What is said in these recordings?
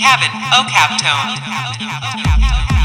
Cabin, Okaptone.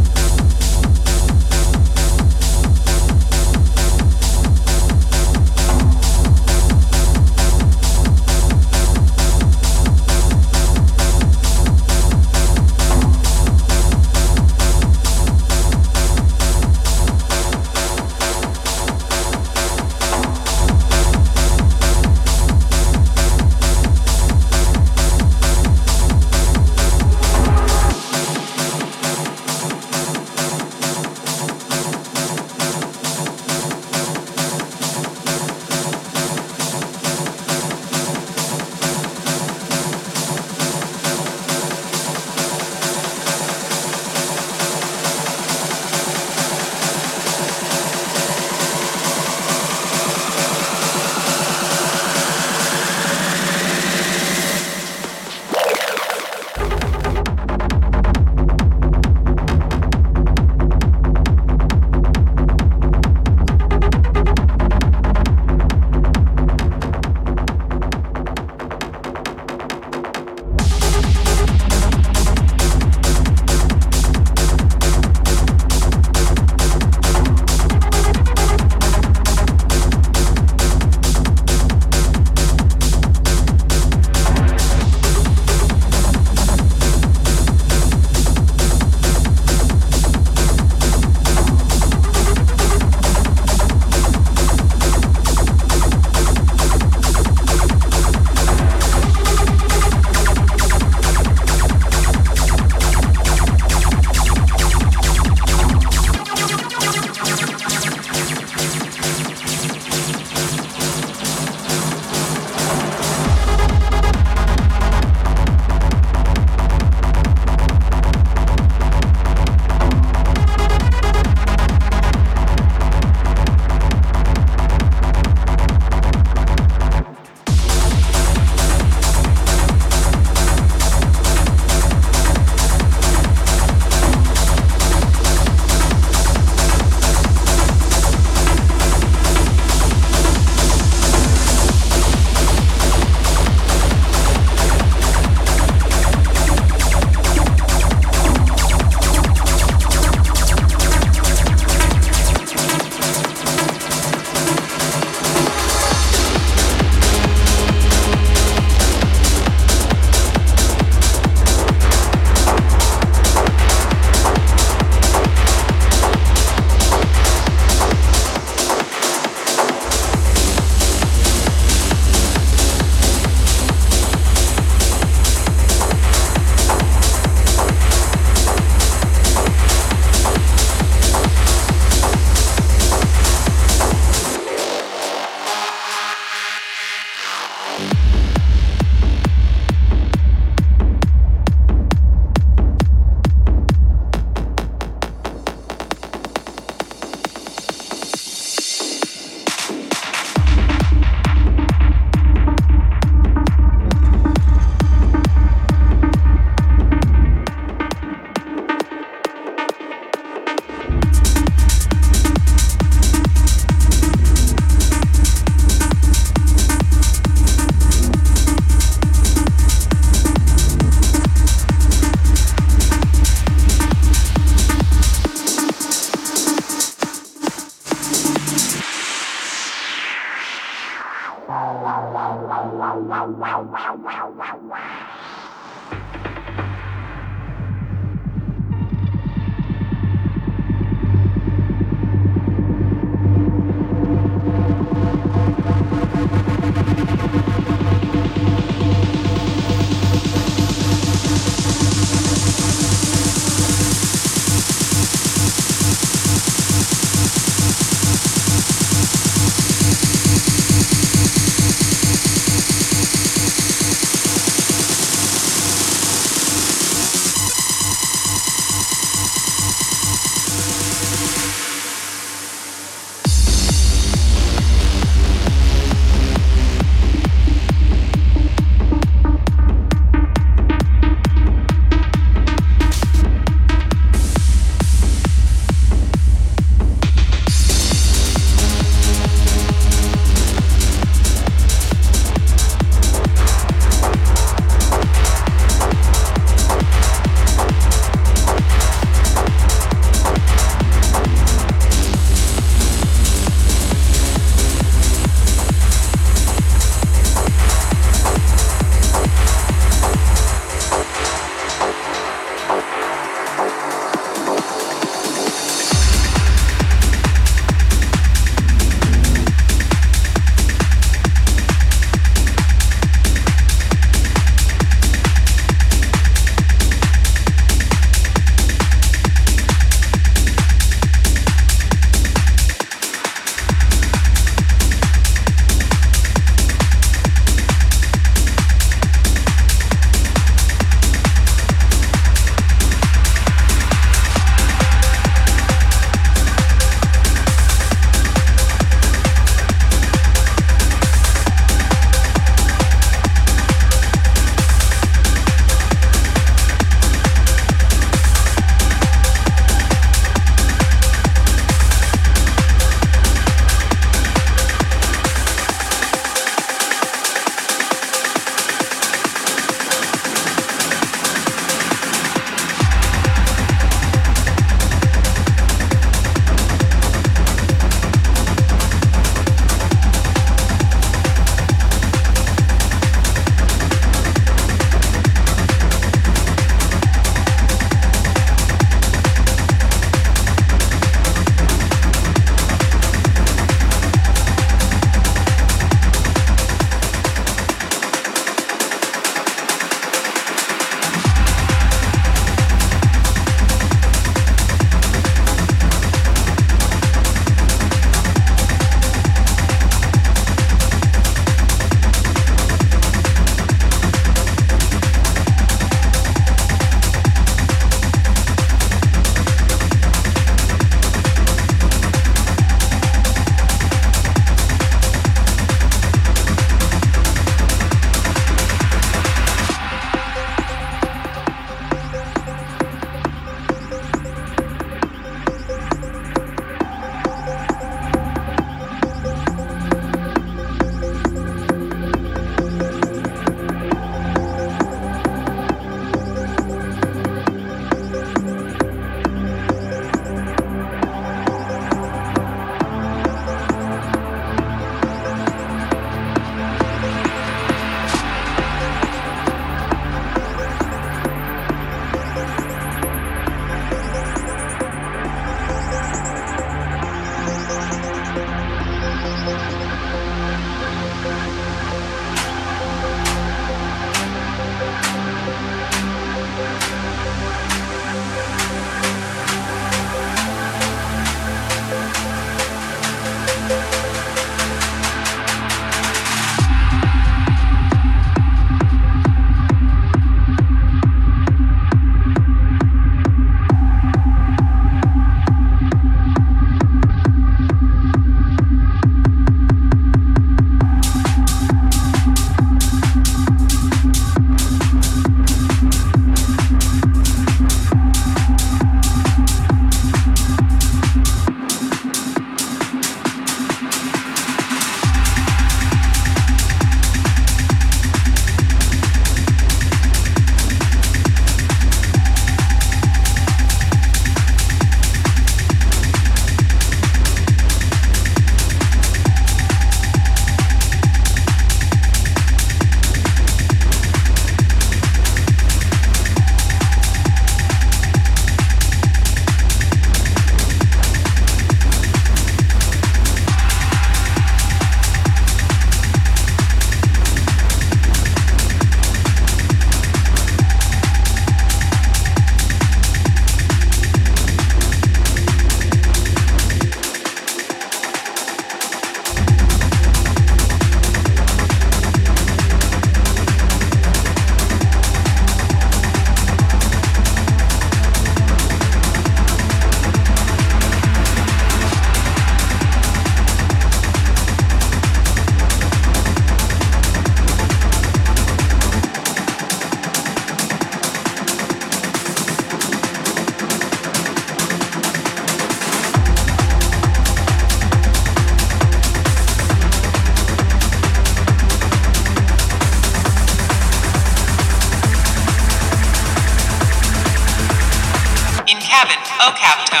OCAP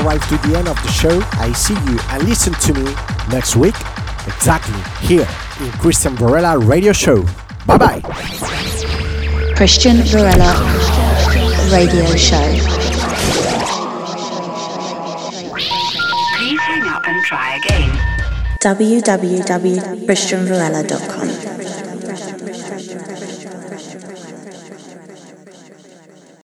arrived to the end of the show. I see you and listen to me next week, exactly here in Cristian Varela Radio Show. Bye bye. Cristian Varela Radio Show. Please hang up and try again. www.cristianvarela.com.